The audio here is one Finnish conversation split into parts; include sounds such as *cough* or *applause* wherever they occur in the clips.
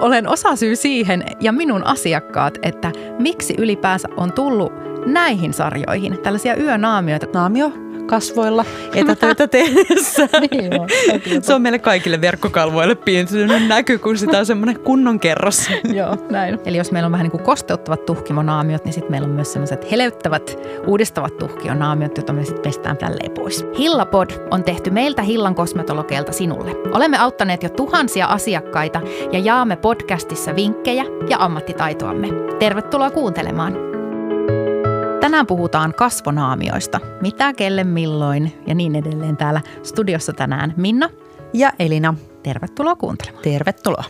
olen osa syy siihen ja minun asiakkaat, että miksi ylipäänsä on tullut näihin sarjoihin tällaisia yönaamioita. Naamio kasvoilla etätöitä tehdessä. *laughs* niin se on meille kaikille verkkokalvoille pientynyt näky, kun sitä on semmoinen kunnon kerros. *laughs* joo, näin. Eli jos meillä on vähän niin kuin kosteuttavat tuhkimonaamiot, niin sitten meillä on myös semmoiset heleyttävät, uudistavat tuhkionaamiot, joita me sitten pestään tälleen pois. Hillapod on tehty meiltä Hillan kosmetologeilta sinulle. Olemme auttaneet jo tuhansia asiakkaita ja jaamme podcastissa vinkkejä ja ammattitaitoamme. Tervetuloa kuuntelemaan. Tänään puhutaan kasvonaamioista. Mitä, kelle, milloin ja niin edelleen täällä studiossa tänään Minna ja Elina. Tervetuloa kuuntelemaan. Tervetuloa.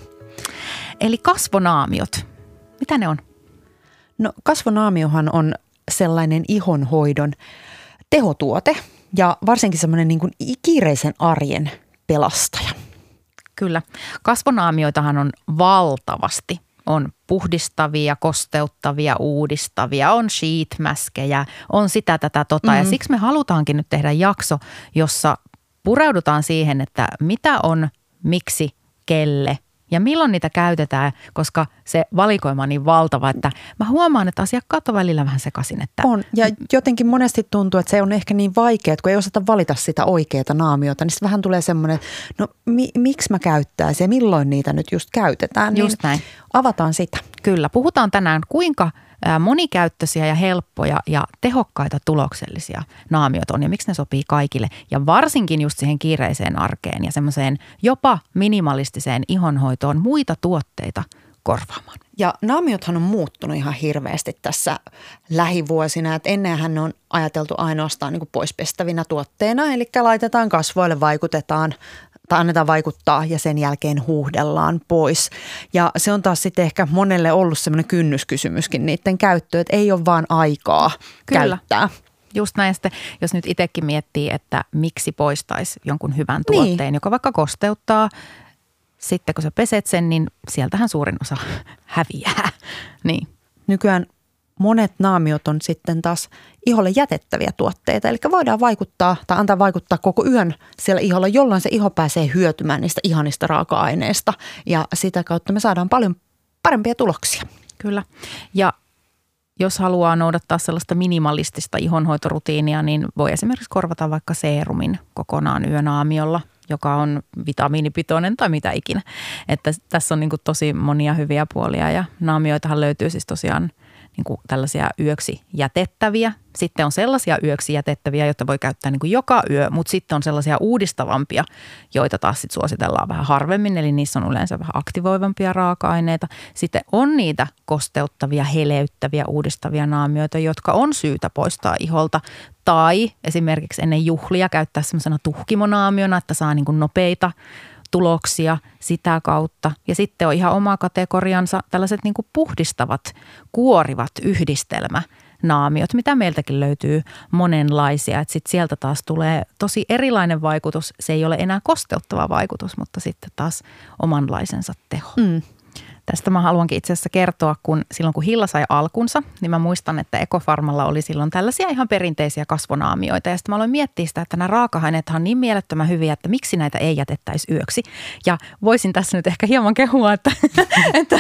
Eli kasvonaamiot, mitä ne on? No kasvonaamiohan on sellainen ihonhoidon tehotuote ja varsinkin semmoinen niin kuin kiireisen arjen pelastaja. Kyllä. Kasvonaamioitahan on valtavasti on puhdistavia, kosteuttavia, uudistavia, on sheetmäskejä, on sitä tätä tota. Mm-hmm. Ja siksi me halutaankin nyt tehdä jakso, jossa pureudutaan siihen, että mitä on, miksi, kelle – ja milloin niitä käytetään, koska se valikoima on niin valtava, että mä huomaan, että asiakkaat on välillä vähän sekaisin. Että on, ja jotenkin monesti tuntuu, että se on ehkä niin vaikea, että kun ei osata valita sitä oikeaa naamiota, niin sitten vähän tulee semmoinen, että no mi- miksi mä käyttäisin ja milloin niitä nyt just käytetään. Just niin näin. Avataan sitä. Kyllä, puhutaan tänään kuinka – monikäyttöisiä ja helppoja ja tehokkaita tuloksellisia naamiot on ja miksi ne sopii kaikille. Ja varsinkin just siihen kiireiseen arkeen ja semmoiseen jopa minimalistiseen ihonhoitoon muita tuotteita korvaamaan. Ja naamiothan on muuttunut ihan hirveästi tässä lähivuosina. Että ennenhän ne on ajateltu ainoastaan niin poispestävinä tuotteina, eli laitetaan kasvoille, vaikutetaan tai annetaan vaikuttaa ja sen jälkeen huuhdellaan pois. Ja se on taas sitten ehkä monelle ollut semmoinen kynnyskysymyskin niiden käyttöön, että ei ole vaan aikaa Kyllä. käyttää. Just näin sitten, jos nyt itsekin miettii, että miksi poistaisi jonkun hyvän niin. tuotteen, niin. joka vaikka kosteuttaa, sitten kun sä peset sen, niin sieltähän suurin osa *laughs* häviää. Niin. Nykyään monet naamiot on sitten taas iholle jätettäviä tuotteita. Eli voidaan vaikuttaa tai antaa vaikuttaa koko yön siellä iholla, jolloin se iho pääsee hyötymään niistä ihanista raaka-aineista. Ja sitä kautta me saadaan paljon parempia tuloksia. Kyllä. Ja jos haluaa noudattaa sellaista minimalistista ihonhoitorutiinia, niin voi esimerkiksi korvata vaikka seerumin kokonaan yönaamiolla, joka on vitamiinipitoinen tai mitä ikinä. Että tässä on niin tosi monia hyviä puolia ja naamioitahan löytyy siis tosiaan niin kuin tällaisia yöksi jätettäviä. Sitten on sellaisia yöksi jätettäviä, joita voi käyttää niin kuin joka yö, mutta sitten on sellaisia uudistavampia, joita taas sit suositellaan vähän harvemmin, eli niissä on yleensä vähän aktivoivampia raaka-aineita. Sitten on niitä kosteuttavia, heleyttäviä, uudistavia naamioita, jotka on syytä poistaa iholta tai esimerkiksi ennen juhlia käyttää semmoisena tuhkimonaamiona, että saa niin kuin nopeita tuloksia sitä kautta. Ja sitten on ihan oma kategoriansa tällaiset niin puhdistavat, kuorivat yhdistelmä naamiot, mitä meiltäkin löytyy monenlaisia. Sitten sieltä taas tulee tosi erilainen vaikutus. Se ei ole enää kosteuttava vaikutus, mutta sitten taas omanlaisensa teho. Mm. Tästä mä haluankin itse asiassa kertoa, kun silloin kun Hilla sai alkunsa, niin mä muistan, että Ekofarmalla oli silloin tällaisia ihan perinteisiä kasvonaamioita. Ja sitten mä aloin miettiä sitä, että nämä raaka-aineet on niin mielettömän hyviä, että miksi näitä ei jätettäisi yöksi. Ja voisin tässä nyt ehkä hieman kehua, että, *laughs* että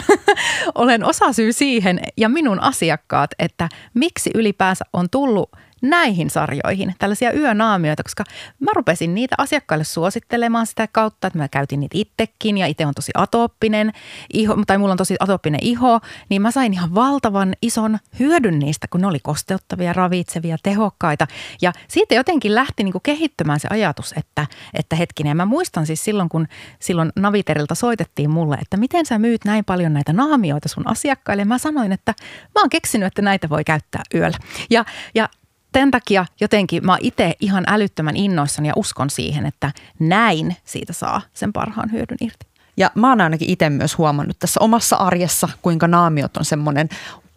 olen osa syy siihen ja minun asiakkaat, että miksi ylipäänsä on tullut – näihin sarjoihin, tällaisia yönaamioita, koska mä rupesin niitä asiakkaille suosittelemaan sitä kautta, että mä käytin niitä itsekin ja itse on tosi atooppinen iho, tai mulla on tosi atooppinen iho, niin mä sain ihan valtavan ison hyödyn niistä, kun ne oli kosteuttavia, ravitsevia, tehokkaita. Ja siitä jotenkin lähti niin kuin kehittymään se ajatus, että, että hetkinen, mä muistan siis silloin, kun silloin Naviterilta soitettiin mulle, että miten sä myyt näin paljon näitä naamioita sun asiakkaille. Mä sanoin, että mä oon keksinyt, että näitä voi käyttää yöllä. Ja, ja tämän takia jotenkin mä itse ihan älyttömän innoissani ja uskon siihen, että näin siitä saa sen parhaan hyödyn irti. Ja mä oon ainakin itse myös huomannut tässä omassa arjessa, kuinka naamiot on semmoinen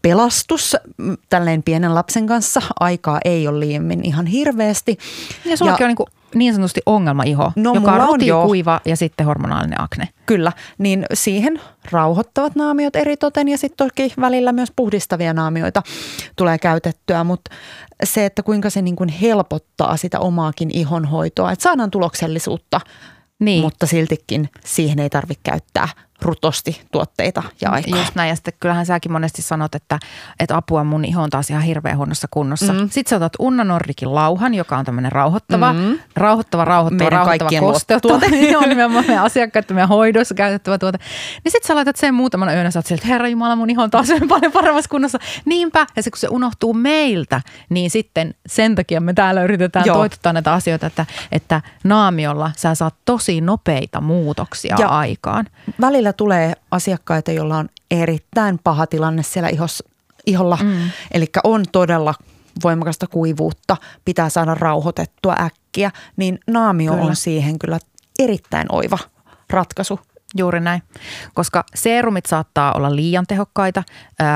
pelastus tälleen pienen lapsen kanssa. Aikaa ei ole liiemmin ihan hirveästi. Ja sullakin ja, on niin kuin niin sanotusti ongelmaiho, no, joka on kuiva ja sitten hormonaalinen akne. Kyllä, niin siihen rauhoittavat naamiot eri toten ja sitten toki välillä myös puhdistavia naamioita tulee käytettyä, mutta se, että kuinka se niin kuin helpottaa sitä omaakin ihonhoitoa, että saadaan tuloksellisuutta, niin. mutta siltikin siihen ei tarvitse käyttää rutosti tuotteita ja aikaa. Just näin, ja sitten kyllähän säkin monesti sanot, että, että apua mun iho on taas ihan hirveän huonossa kunnossa. Mm. Sitten sä otat Unna Nordikin lauhan, joka on tämmöinen rauhoittava, mm. rauhoittava, rauhoittava, Meidän rauhoittava kosteuttava. *laughs* Joo, nimenomaan meidän asiakkaiden meidän hoidossa käytettävä tuote. Niin sitten sä laitat sen muutaman yön ja sä oot sieltä, herra Jumala, mun iho on taas paljon paremmassa kunnossa. Niinpä, ja se kun se unohtuu meiltä, niin sitten sen takia me täällä yritetään Joo. toitottaa näitä asioita, että, että naamiolla sä saat tosi nopeita muutoksia ja aikaan. Välillä tulee asiakkaita, joilla on erittäin paha tilanne siellä ihossa, iholla. Mm. Eli on todella voimakasta kuivuutta, pitää saada rauhoitettua äkkiä, niin naamio kyllä. on siihen kyllä erittäin oiva ratkaisu. Juuri näin, koska seerumit saattaa olla liian tehokkaita,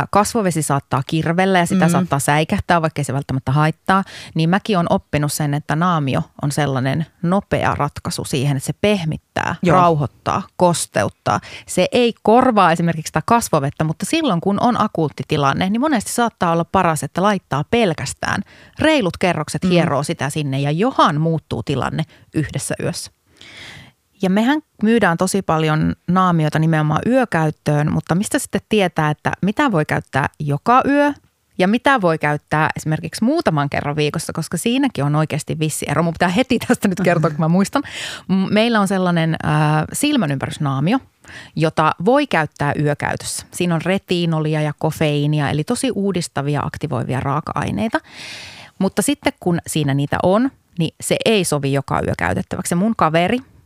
kasvovesi saattaa kirvellä ja sitä mm. saattaa säikähtää, vaikka se välttämättä haittaa. Niin mäkin on oppinut sen, että naamio on sellainen nopea ratkaisu siihen, että se pehmittää, Joo. rauhoittaa, kosteuttaa. Se ei korvaa esimerkiksi sitä kasvovettä, mutta silloin kun on akuutti tilanne, niin monesti saattaa olla paras, että laittaa pelkästään reilut kerrokset mm. hieroo sitä sinne ja johan muuttuu tilanne yhdessä yössä. Ja mehän myydään tosi paljon naamiota nimenomaan yökäyttöön, mutta mistä sitten tietää, että mitä voi käyttää joka yö ja mitä voi käyttää esimerkiksi muutaman kerran viikossa, koska siinäkin on oikeasti vissi ero. Mun pitää heti tästä nyt kertoa, kun mä muistan. Meillä on sellainen äh, silmänympärysnaamio, jota voi käyttää yökäytössä. Siinä on retiinolia ja kofeiinia, eli tosi uudistavia, aktivoivia raaka-aineita. Mutta sitten kun siinä niitä on, niin se ei sovi joka yö käytettäväksi. mun kaveri –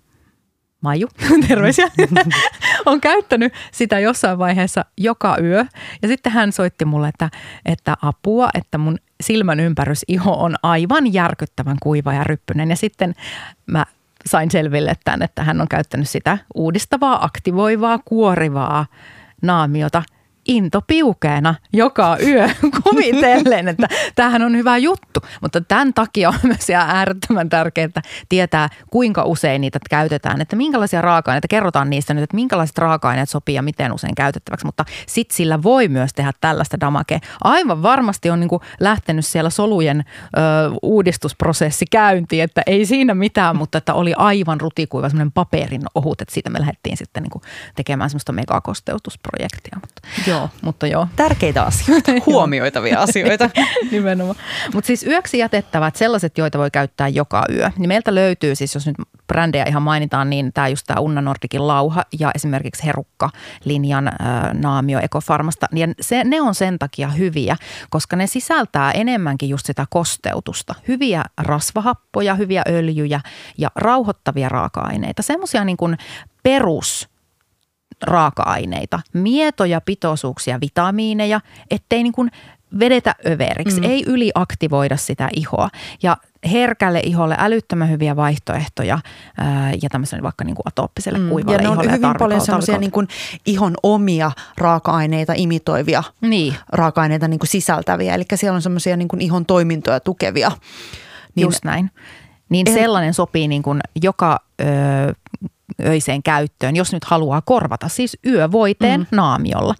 Maju, *laughs* terveisiä, *laughs* on käyttänyt sitä jossain vaiheessa joka yö. Ja sitten hän soitti mulle, että, että apua, että mun silmän ympärys iho on aivan järkyttävän kuiva ja ryppynen. Ja sitten mä sain selville tämän, että hän on käyttänyt sitä uudistavaa, aktivoivaa, kuorivaa naamiota – into piukeena joka yö *laughs* kuvitellen, että tämähän on hyvä juttu. Mutta tämän takia on myös ihan äärettömän tärkeää tietää, kuinka usein niitä käytetään, että minkälaisia raaka-aineita, kerrotaan niistä nyt, että minkälaiset raaka-aineet sopii ja miten usein käytettäväksi, mutta sitten sillä voi myös tehdä tällaista damakea. Aivan varmasti on niin lähtenyt siellä solujen ö, uudistusprosessi käyntiin, että ei siinä mitään, mutta että oli aivan rutikuiva semmoinen paperin ohut, että siitä me lähdettiin sitten niin tekemään semmoista megakosteutusprojektia. Mutta Joo, mutta joo. Tärkeitä asioita, *laughs* huomioitavia asioita. *laughs* Nimenomaan. Mutta siis yöksi jätettävät sellaiset, joita voi käyttää joka yö. Niin meiltä löytyy siis, jos nyt brändejä ihan mainitaan, niin tämä just tämä Unna Nordikin lauha ja esimerkiksi Herukka-linjan äh, naamio Ekofarmasta. Niin se, ne on sen takia hyviä, koska ne sisältää enemmänkin just sitä kosteutusta. Hyviä rasvahappoja, hyviä öljyjä ja rauhoittavia raaka-aineita. Semmoisia niin kuin perus raaka-aineita, mietoja pitoisuuksia, vitamiineja, ettei niin kuin vedetä överiksi, mm. ei yliaktivoida sitä ihoa. Ja herkälle iholle älyttömän hyviä vaihtoehtoja ää, ja tämmöiselle vaikka niin kuin atooppiselle mm. kuivalle ja ne on hyvin paljon semmoisia niin kuin ihon omia raaka-aineita imitoivia niin. raaka-aineita niin kuin sisältäviä. Eli siellä on semmoisia niin kuin ihon toimintoja tukevia. Niin, Just näin. Niin en, sellainen sopii niin kuin joka ö, öiseen käyttöön, jos nyt haluaa korvata siis yövoiteen mm. naamiolla.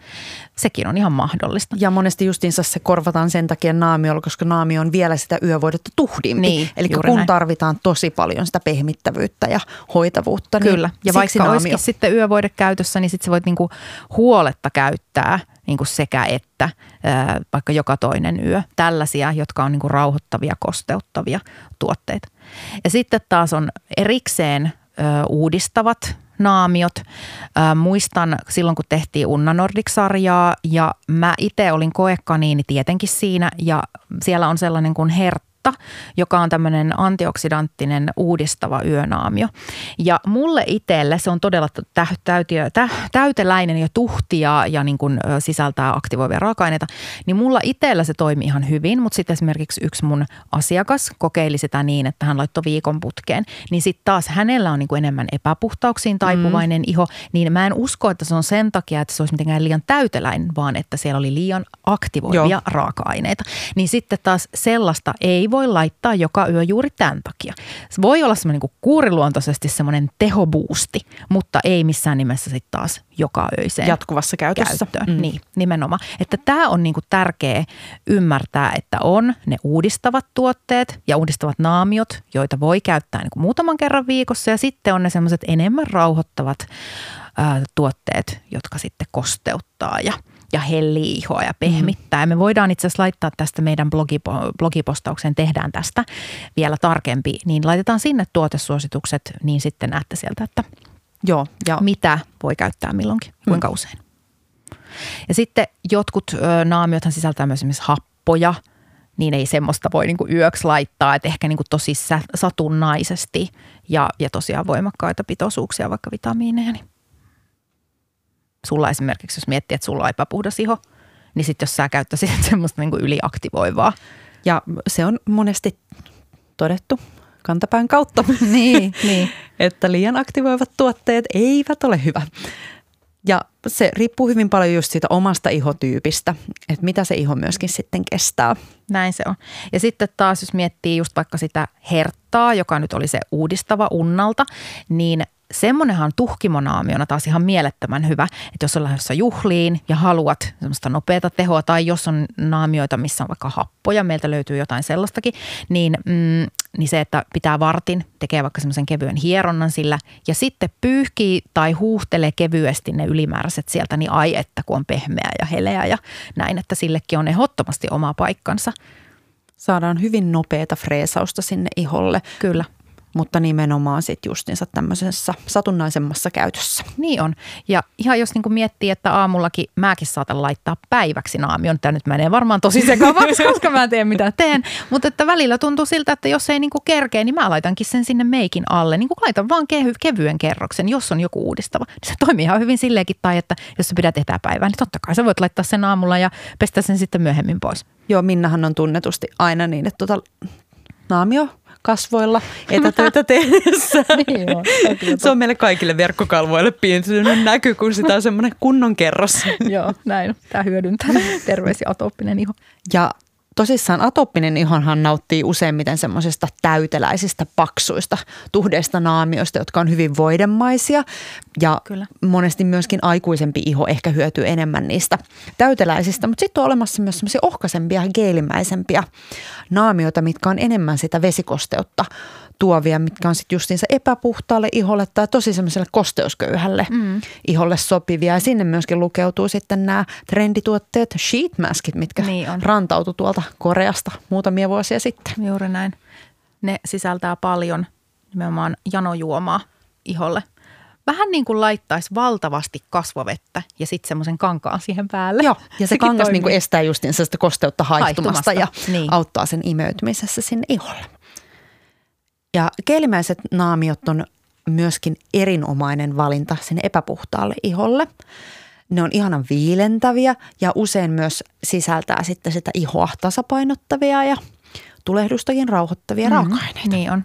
Sekin on ihan mahdollista. Ja monesti justiinsa se korvataan sen takia naamiolla, koska naamio on vielä sitä yövoidetta tuhdimpi. Niin, Eli kun näin. tarvitaan tosi paljon sitä pehmittävyyttä ja hoitavuutta. Niin Kyllä, niin ja vaikka naamio. olisikin sitten yövoide käytössä, niin sitten sä voit niinku huoletta käyttää niinku sekä että vaikka joka toinen yö. Tällaisia, jotka on niinku rauhoittavia, kosteuttavia tuotteita. Ja sitten taas on erikseen uudistavat naamiot. muistan silloin, kun tehtiin Unna Nordic-sarjaa ja mä itse olin koekaniini tietenkin siinä ja siellä on sellainen kuin Hert Vetta, joka on tämmöinen antioksidanttinen uudistava yönaamio. Ja mulle itselle se on todella täytiö, täyteläinen ja tuhtia ja niin kuin sisältää aktivoivia raaka-aineita. Niin mulla itsellä se toimi ihan hyvin, mutta sitten esimerkiksi yksi mun asiakas kokeili sitä niin, että hän laittoi viikon putkeen. Niin sitten taas hänellä on niin kuin enemmän epäpuhtauksiin taipuvainen mm. iho, niin mä en usko, että se on sen takia, että se olisi mitenkään liian täyteläinen, vaan että siellä oli liian aktivoivia Joo. raaka-aineita. Niin sitten taas sellaista ei ei voi laittaa joka yö juuri tämän takia. Se voi olla semmoinen niin kuuriluontoisesti semmoinen tehobuusti, mutta ei missään nimessä sitten taas joka öiseen. Jatkuvassa käytössä. Käyttöön. Mm. Niin, nimenomaan. Että tämä on niin kuin tärkeä ymmärtää, että on ne uudistavat tuotteet ja uudistavat naamiot, joita voi käyttää niin kuin muutaman kerran viikossa ja sitten on ne semmoiset enemmän rauhoittavat ää, tuotteet, jotka sitten kosteuttaa ja – ja hellii ihoa ja pehmittää. Mm. Ja me voidaan itse asiassa laittaa tästä meidän blogipo- blogipostaukseen, tehdään tästä vielä tarkempi, niin laitetaan sinne tuotesuositukset, niin sitten näette sieltä, että Joo, ja mitä voi käyttää milloinkin, kuinka mm. usein. Ja sitten jotkut ö, naamiothan sisältää myös esimerkiksi happoja, niin ei semmoista voi niinku yöksi laittaa, että ehkä niinku tosi satunnaisesti ja, ja tosiaan voimakkaita pitoisuuksia, vaikka vitamiineja, niin sulla esimerkiksi, jos miettii, että sulla on epäpuhdas iho, niin sitten jos sä käyttäisit *laughs* semmoista niin kuin yliaktivoivaa. Ja se on monesti todettu kantapään kautta, *laughs* niin, niin. *laughs* että liian aktivoivat tuotteet eivät ole hyvä. Ja se riippuu hyvin paljon just siitä omasta ihotyypistä, että mitä se iho myöskin sitten kestää. Näin se on. Ja sitten taas, jos miettii just vaikka sitä herttaa, joka nyt oli se uudistava unnalta, niin semmonenhan on tuhkimonaamiona taas ihan mielettömän hyvä, että jos ollaan lähdössä juhliin ja haluat semmoista nopeata tehoa tai jos on naamioita, missä on vaikka happoja, meiltä löytyy jotain sellaistakin, niin, mm, niin se, että pitää vartin, tekee vaikka semmoisen kevyen hieronnan sillä ja sitten pyyhkii tai huuhtelee kevyesti ne ylimääräiset sieltä, niin ai että kun on pehmeä ja heleä ja näin, että sillekin on ehdottomasti oma paikkansa. Saadaan hyvin nopeata freesausta sinne iholle. Kyllä mutta nimenomaan sitten justiinsa tämmöisessä satunnaisemmassa käytössä. Niin on. Ja ihan jos niin miettii, että aamullakin mäkin saatan laittaa päiväksi naamion, tämä nyt menee varmaan tosi *laughs* sekavaksi, koska mä teen mitä teen, mutta että välillä tuntuu siltä, että jos ei niin kuin kerkeä, niin mä laitankin sen sinne meikin alle. Niin kuin laitan vaan kehy, kevyen kerroksen, jos on joku uudistava. Niin *laughs* se toimii ihan hyvin silleenkin, tai että jos sä pidät etäpäivää, niin totta kai sä voit laittaa sen aamulla ja pestä sen sitten myöhemmin pois. Joo, Minnahan on tunnetusti aina niin, että tota, naamio kasvoilla etätöitä tehdessä. *laughs* niin se on meille kaikille verkkokalvoille piintynyt näky, kun sitä on semmoinen kunnon kerros. *laughs* Joo, näin. Tämä hyödyntää. Terveisiä atooppinen iho. Ja tosissaan atooppinen ihonhan nauttii useimmiten semmoisista täyteläisistä, paksuista, tuhdeista naamioista, jotka on hyvin voidemaisia. Ja Kyllä. monesti myöskin aikuisempi iho ehkä hyötyy enemmän niistä täyteläisistä. Mutta sitten on olemassa myös semmoisia ohkaisempia, geelimäisempiä naamioita, mitkä on enemmän sitä vesikosteutta tuovia, mitkä on sitten justiinsa epäpuhtaalle iholle tai tosi semmoiselle kosteusköyhälle mm. iholle sopivia. Ja sinne myöskin lukeutuu sitten nämä trendituotteet, sheet maskit, mitkä niin rantautu tuolta Koreasta muutamia vuosia sitten. Juuri näin. Ne sisältää paljon nimenomaan janojuomaa iholle. Vähän niin kuin laittaisi valtavasti kasvovettä ja sitten semmoisen kankaan siihen päälle. Joo, ja se *laughs* kangas niin kuin estää justiin sitä kosteutta haihtumasta, haihtumasta. ja niin. auttaa sen imeytymisessä sinne iholle. Ja keelimäiset naamiot on myöskin erinomainen valinta sinne epäpuhtaalle iholle. Ne on ihanan viilentäviä ja usein myös sisältää sitten sitä ihoa tasapainottavia ja tulehdustakin rauhoittavia mm-hmm. raaka-aineita. Niin on.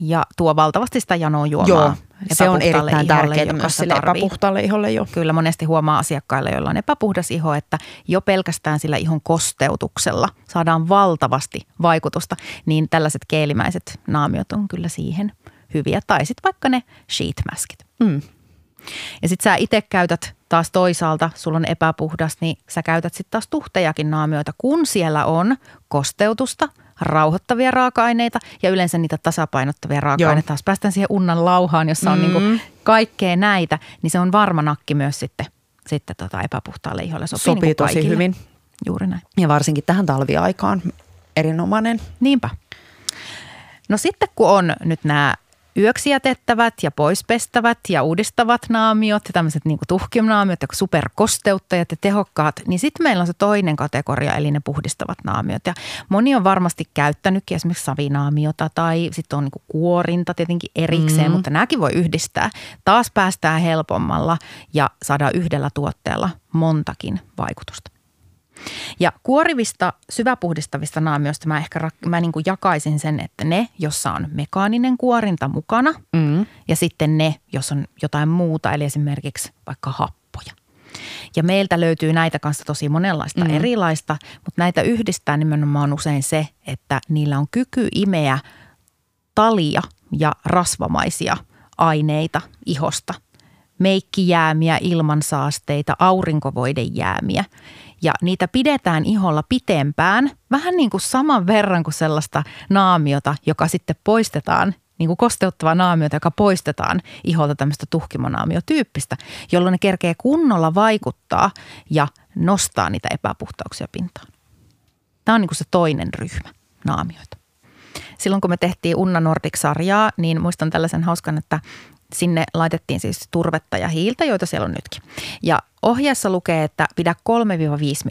Ja tuo valtavasti sitä janoa juomaa. Joo, se on erittäin tärkeää myös sille epäpuhtaalle iholle jo. Kyllä monesti huomaa asiakkaille, joilla on epäpuhdas iho, että jo pelkästään sillä ihon kosteutuksella saadaan valtavasti vaikutusta, niin tällaiset keelimäiset naamiot on kyllä siihen hyviä. Tai sitten vaikka ne sheet maskit. Mm. Ja sitten sä itse käytät taas toisaalta, sulla on epäpuhdas, niin sä käytät sitten taas tuhtejakin naamioita, kun siellä on kosteutusta – rauhoittavia raaka-aineita ja yleensä niitä tasapainottavia raaka-aineita. Taas päästään siihen unnan lauhaan, jossa on niinku mm. niinku kaikkea näitä, niin se on varma nakki myös sitten, sitten tota epäpuhtaalle iholle. Sopii, Sopii niinku tosi hyvin. Juuri näin. Ja varsinkin tähän talviaikaan erinomainen. Niinpä. No sitten kun on nyt nämä yöksi jätettävät ja poispestävät ja uudistavat naamiot ja tämmöiset niin tuhkionaamiot ja superkosteuttajat ja tehokkaat, niin sitten meillä on se toinen kategoria, eli ne puhdistavat naamiot. Ja moni on varmasti käyttänytkin esimerkiksi savinaamiota tai sitten on niin kuorinta tietenkin erikseen, mm. mutta nämäkin voi yhdistää. Taas päästään helpommalla ja saadaan yhdellä tuotteella montakin vaikutusta. Ja kuorivista syväpuhdistavista naamioista mä ehkä mä niin kuin jakaisin sen, että ne, jossa on mekaaninen kuorinta mukana mm. ja sitten ne, jos on jotain muuta, eli esimerkiksi vaikka happoja. Ja meiltä löytyy näitä kanssa tosi monenlaista mm. erilaista, mutta näitä yhdistää nimenomaan usein se, että niillä on kyky imeä talia ja rasvamaisia aineita ihosta. Meikkijäämiä, ilmansaasteita, aurinkovoidejäämiä. Ja niitä pidetään iholla pitempään, vähän niin kuin saman verran kuin sellaista naamiota, joka sitten poistetaan niin kuin kosteuttavaa naamiota, joka poistetaan iholta tämmöistä tuhkimonaamiotyyppistä, jolloin ne kerkee kunnolla vaikuttaa ja nostaa niitä epäpuhtauksia pintaan. Tämä on niin kuin se toinen ryhmä naamioita. Silloin kun me tehtiin Unna Nordic-sarjaa, niin muistan tällaisen hauskan, että sinne laitettiin siis turvetta ja hiiltä, joita siellä on nytkin. Ja ohjeessa lukee, että pidä 3-5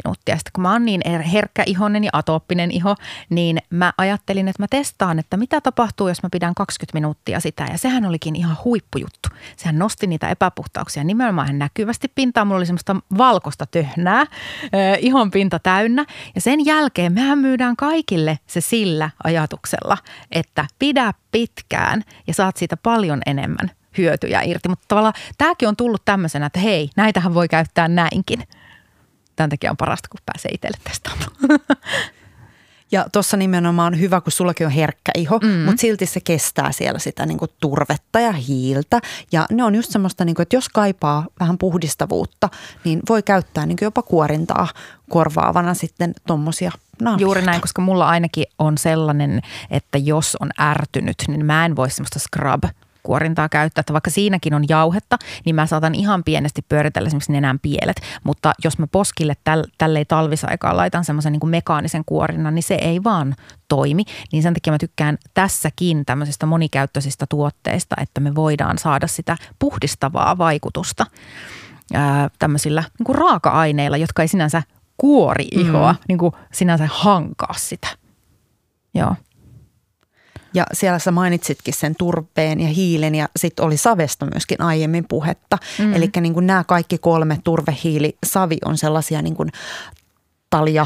minuuttia. Sitten kun mä oon niin er- herkkä ihonen ja atooppinen iho, niin mä ajattelin, että mä testaan, että mitä tapahtuu, jos mä pidän 20 minuuttia sitä. Ja sehän olikin ihan huippujuttu. Sehän nosti niitä epäpuhtauksia nimenomaan näkyvästi pintaan. Mulla oli semmoista valkoista töhnää, ihon pinta täynnä. Ja sen jälkeen mehän myydään kaikille se sillä ajatuksella, että pidä pitkään ja saat siitä paljon enemmän hyötyjä irti. Mutta tavallaan tämäkin on tullut tämmöisenä, että hei, näitähän voi käyttää näinkin. Tämän takia on parasta, kun pääsee itselle testaamaan. Ja tuossa nimenomaan on hyvä, kun sullakin on herkkä iho, mm. mutta silti se kestää siellä sitä niinku turvetta ja hiiltä. Ja ne on just semmoista, niinku, että jos kaipaa vähän puhdistavuutta, niin voi käyttää niinku jopa kuorintaa korvaavana sitten tuommoisia naamioita. Juuri näin, koska mulla ainakin on sellainen, että jos on ärtynyt, niin mä en voi semmoista scrub kuorintaa käyttää, että vaikka siinäkin on jauhetta, niin mä saatan ihan pienesti pyöritellä esimerkiksi nenän pielet. Mutta jos mä poskille täl, tälleen talvisaikaan laitan semmoisen niin mekaanisen kuorinnan, niin se ei vaan toimi. Niin sen takia mä tykkään tässäkin tämmöisistä monikäyttöisistä tuotteista, että me voidaan saada sitä puhdistavaa vaikutusta ää, tämmöisillä niin kuin raaka-aineilla, jotka ei sinänsä kuori ihoa, mm. niin kuin sinänsä hankaa sitä. Joo. Ja siellä sä mainitsitkin sen turpeen ja hiilen ja sitten oli savesta myöskin aiemmin puhetta. Mm. Eli niin nämä kaikki kolme, turve, hiili, savi on sellaisia niin kuin talia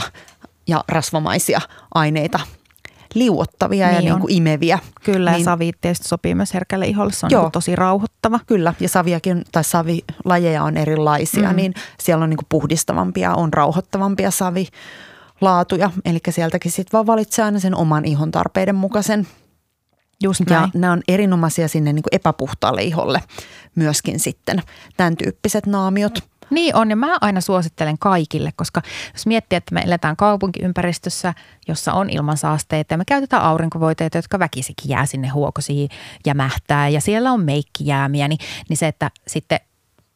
ja rasvamaisia aineita, liuottavia niin ja niin kuin imeviä. Kyllä, niin, ja savi tietysti sopii myös herkälle iholle, se on joo, niin tosi rauhoittava. Kyllä, ja saviakin, tai savilajeja on erilaisia, mm. niin siellä on niin kuin puhdistavampia, on rauhoittavampia savi laatuja. Eli sieltäkin sitten vaan valitsee aina sen oman ihon tarpeiden mukaisen Just näin. Ja nämä on erinomaisia sinne niin kuin epäpuhtaalle iholle myöskin sitten, tämän tyyppiset naamiot. Niin on ja mä aina suosittelen kaikille, koska jos miettii, että me eletään kaupunkiympäristössä, jossa on ilmansaasteita ja me käytetään aurinkovoiteita, jotka väkisikin jää sinne huokosiin jämähtää ja siellä on meikkijäämiä, niin, niin se, että sitten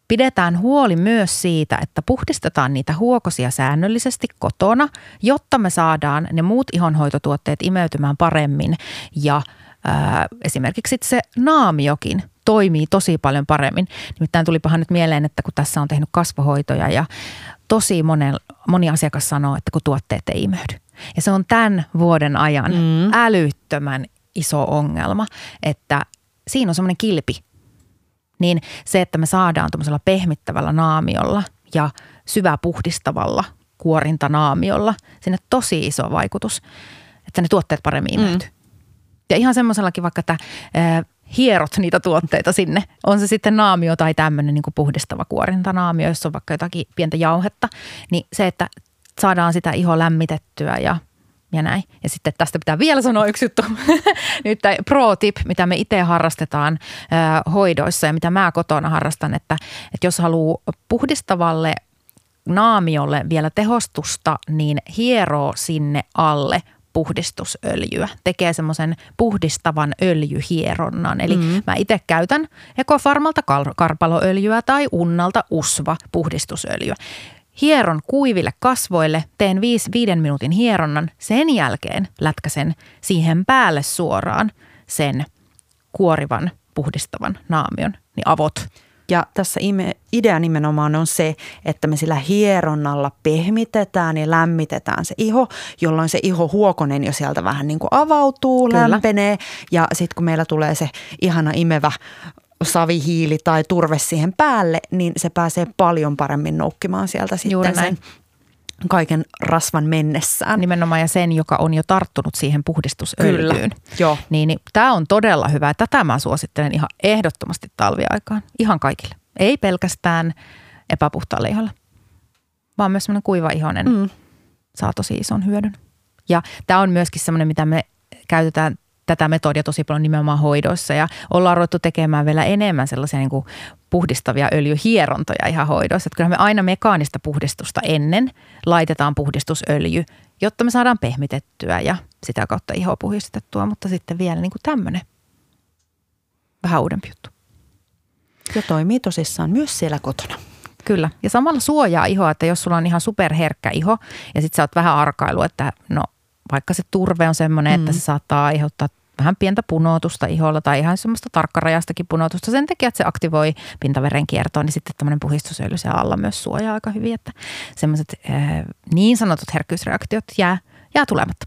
pidetään huoli myös siitä, että puhdistetaan niitä huokosia säännöllisesti kotona, jotta me saadaan ne muut ihonhoitotuotteet imeytymään paremmin ja – ää, esimerkiksi se naamiokin toimii tosi paljon paremmin. Nimittäin tulipahan nyt mieleen, että kun tässä on tehnyt kasvohoitoja ja tosi monen, moni asiakas sanoo, että kun tuotteet ei imeydy. Ja se on tämän vuoden ajan mm. älyttömän iso ongelma, että siinä on semmoinen kilpi. Niin se, että me saadaan tuommoisella pehmittävällä naamiolla ja syvä puhdistavalla kuorintanaamiolla sinne tosi iso vaikutus, että ne tuotteet paremmin imeytyy. Mm. Ja ihan semmoisellakin vaikka, että hierot niitä tuotteita sinne. On se sitten naamio tai tämmöinen niin puhdistava kuorintanaamio, jos on vaikka jotakin pientä jauhetta. Niin se, että saadaan sitä iho lämmitettyä ja ja näin. Ja sitten tästä pitää vielä sanoa yksi juttu. *laughs* Nyt pro tip, mitä me itse harrastetaan äh, hoidoissa ja mitä mä kotona harrastan, että, että jos haluaa puhdistavalle naamiolle vielä tehostusta, niin hieroo sinne alle puhdistusöljyä. Tekee semmoisen puhdistavan öljyhieronnan. Eli mm. mä itse käytän Ekofarmalta karpaloöljyä tai Unnalta Usva puhdistusöljyä. Hieron kuiville kasvoille, teen viisi, viiden minuutin hieronnan. Sen jälkeen lätkäsen siihen päälle suoraan sen kuorivan puhdistavan naamion, niin avot – ja tässä idea nimenomaan on se, että me sillä hieronnalla pehmitetään ja lämmitetään se iho, jolloin se iho huokonen jo sieltä vähän niin kuin avautuu, Kyllä. lämpenee. Ja sitten kun meillä tulee se ihana imevä savihiili tai turve siihen päälle, niin se pääsee paljon paremmin noukkimaan sieltä sitten sen kaiken rasvan mennessään. Nimenomaan ja sen, joka on jo tarttunut siihen puhdistusöljyyn. Kyllä, joo. Niin, niin tämä on todella hyvä. Tätä mä suosittelen ihan ehdottomasti talviaikaan. Ihan kaikille. Ei pelkästään epäpuhtaalle iholle. vaan myös semmoinen kuiva ihonen mm. saa tosi ison hyödyn. Ja tämä on myöskin semmoinen, mitä me käytetään tätä metodia tosi paljon nimenomaan hoidoissa ja ollaan ruvettu tekemään vielä enemmän sellaisia niin kuin puhdistavia öljyhierontoja ihan hoidoissa. Että kyllä me aina mekaanista puhdistusta ennen laitetaan puhdistusöljy, jotta me saadaan pehmitettyä ja sitä kautta iho puhdistettua, mutta sitten vielä niin kuin tämmöinen vähän uudempi juttu. Ja toimii tosissaan myös siellä kotona. Kyllä. Ja samalla suojaa ihoa, että jos sulla on ihan superherkkä iho ja sitten sä oot vähän arkailu, että no vaikka se turve on semmoinen, mm. että se saattaa aiheuttaa vähän pientä punotusta iholla tai ihan semmoista tarkkarajastakin punotusta sen takia, että se aktivoi pintaveren kiertoon, niin sitten tämmöinen puhistusöljy siellä alla myös suojaa aika hyvin, että semmoiset äh, niin sanotut herkkyysreaktiot jää, jää tulematta.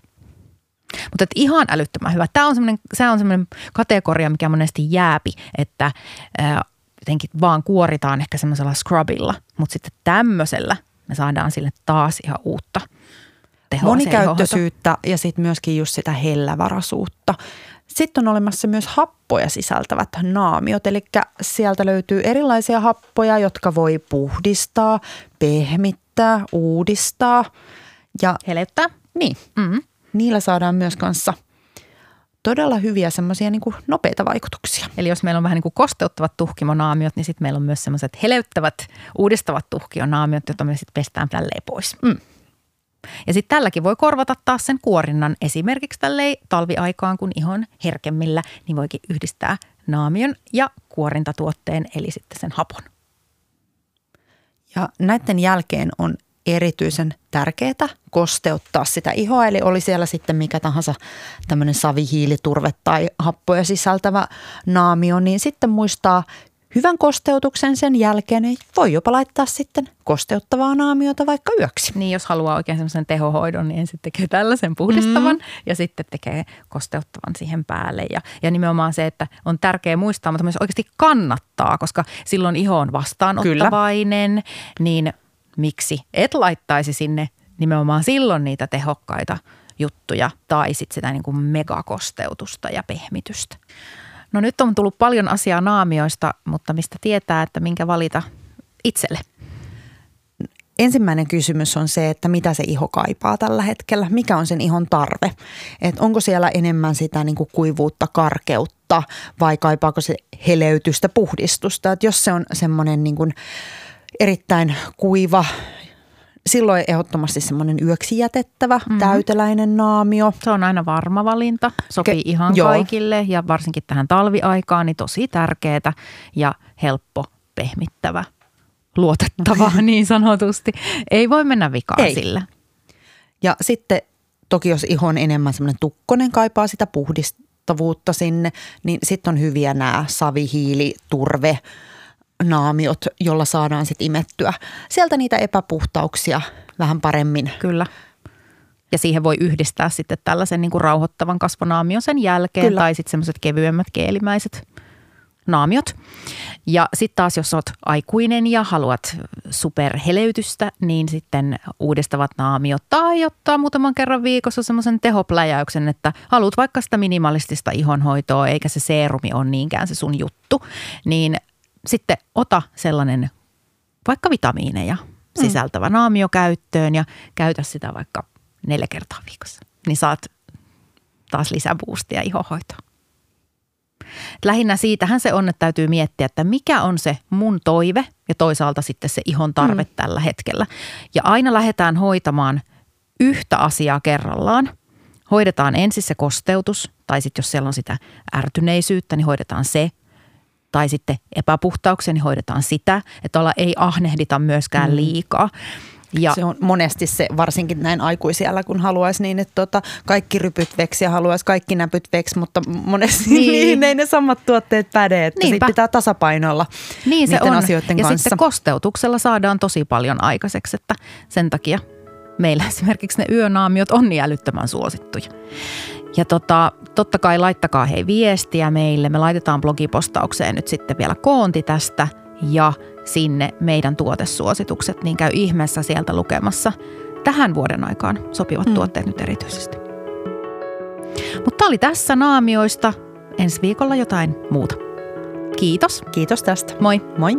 Mutta ihan älyttömän hyvä. Tämä on semmoinen, se on semmoinen kategoria, mikä monesti jääpi, että äh, jotenkin vaan kuoritaan ehkä semmoisella scrubilla, mutta sitten tämmöisellä me saadaan sille taas ihan uutta – tehoa Monikäyttöisyyttä ja sitten myöskin just sitä hellävaraisuutta. Sitten on olemassa myös happoja sisältävät naamiot, eli sieltä löytyy erilaisia happoja, jotka voi puhdistaa, pehmittää, uudistaa ja heleyttää. Niin, mm-hmm. niillä saadaan myös kanssa todella hyviä semmoisia niin nopeita vaikutuksia. Eli jos meillä on vähän niin kuin kosteuttavat tuhkimonaamiot, niin sitten meillä on myös semmoiset heleyttävät, uudistavat tuhkionaamiot, joita me sitten pestään tälleen pois. Mm. Ja sitten tälläkin voi korvata taas sen kuorinnan esimerkiksi tälle talviaikaan, kun ihon herkemmillä, niin voikin yhdistää naamion ja kuorintatuotteen, eli sitten sen hapon. Ja näiden jälkeen on erityisen tärkeää kosteuttaa sitä ihoa, eli oli siellä sitten mikä tahansa tämmöinen savihiiliturve tai happoja sisältävä naamio, niin sitten muistaa hyvän kosteutuksen sen jälkeen ei voi jopa laittaa sitten kosteuttavaa naamiota vaikka yöksi. Niin, jos haluaa oikein semmoisen tehohoidon, niin ensin tekee tällaisen puhdistavan mm. ja sitten tekee kosteuttavan siihen päälle. Ja, ja nimenomaan se, että on tärkeää muistaa, mutta myös oikeasti kannattaa, koska silloin iho on vastaanottavainen, Kyllä. niin miksi et laittaisi sinne nimenomaan silloin niitä tehokkaita juttuja tai sitten sitä niin kuin megakosteutusta ja pehmitystä. No nyt on tullut paljon asiaa naamioista, mutta mistä tietää, että minkä valita itselle? Ensimmäinen kysymys on se, että mitä se iho kaipaa tällä hetkellä. Mikä on sen ihon tarve? Et onko siellä enemmän sitä niin kuin kuivuutta, karkeutta vai kaipaako se heleytystä, puhdistusta? Et jos se on semmoinen niin erittäin kuiva silloin ehdottomasti semmoinen yöksi jätettävä mm-hmm. täyteläinen naamio. Se on aina varma valinta, sopii Ke- ihan joo. kaikille ja varsinkin tähän talviaikaan niin tosi tärkeää ja helppo pehmittävä, luotettava *laughs* niin sanotusti. Ei voi mennä vikaan Ei. sillä. Ja sitten toki jos iho on enemmän semmoinen tukkonen, kaipaa sitä puhdistavuutta sinne, niin sitten on hyviä nämä savihiili, turve, naamiot, jolla saadaan sitten imettyä sieltä niitä epäpuhtauksia vähän paremmin. Kyllä. Ja siihen voi yhdistää sitten tällaisen niin kuin rauhoittavan kasvonaamion sen jälkeen Kyllä. tai sitten semmoiset kevyemmät keelimäiset naamiot. Ja sitten taas, jos olet aikuinen ja haluat superheleytystä, niin sitten uudistavat naamiot tai ottaa muutaman kerran viikossa semmoisen tehopläjäyksen, että haluat vaikka sitä minimalistista ihonhoitoa eikä se seerumi ole niinkään se sun juttu, niin sitten ota sellainen vaikka vitamiineja mm. sisältävä mm. naamio käyttöön ja käytä sitä vaikka neljä kertaa viikossa. Niin saat taas lisäboostia ihohoitoon. Lähinnä siitähän se on, että täytyy miettiä, että mikä on se mun toive ja toisaalta sitten se ihon tarve mm. tällä hetkellä. Ja aina lähdetään hoitamaan yhtä asiaa kerrallaan. Hoidetaan ensin se kosteutus, tai sitten jos siellä on sitä ärtyneisyyttä, niin hoidetaan se – tai sitten epäpuhtauksia, niin hoidetaan sitä, että olla ei ahnehdita myöskään mm. liikaa. Ja, se on monesti se, varsinkin näin aikuisiellä, kun haluaisi niin, että tota, kaikki rypyt veksi ja haluaisi kaikki näpyt veksi, mutta monesti niin. *laughs* niin ei ne samat tuotteet päde, että Niinpä. pitää tasapainoilla niin se on. asioiden ja kanssa. sitten kosteutuksella saadaan tosi paljon aikaiseksi, että sen takia meillä esimerkiksi ne yönaamiot on niin älyttömän suosittuja. Ja tota, totta kai laittakaa hei viestiä meille. Me laitetaan blogipostaukseen nyt sitten vielä koonti tästä ja sinne meidän tuotesuositukset, niin käy ihmeessä sieltä lukemassa tähän vuoden aikaan sopivat mm. tuotteet nyt erityisesti. Mutta oli tässä naamioista. Ensi viikolla jotain muuta. Kiitos. Kiitos tästä. Moi. Moi.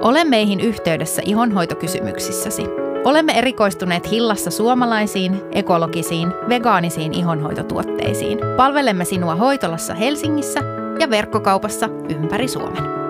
Ole meihin yhteydessä ihonhoitokysymyksissäsi. Olemme erikoistuneet Hillassa suomalaisiin, ekologisiin, vegaanisiin ihonhoitotuotteisiin. Palvelemme sinua hoitolassa Helsingissä ja verkkokaupassa ympäri Suomen.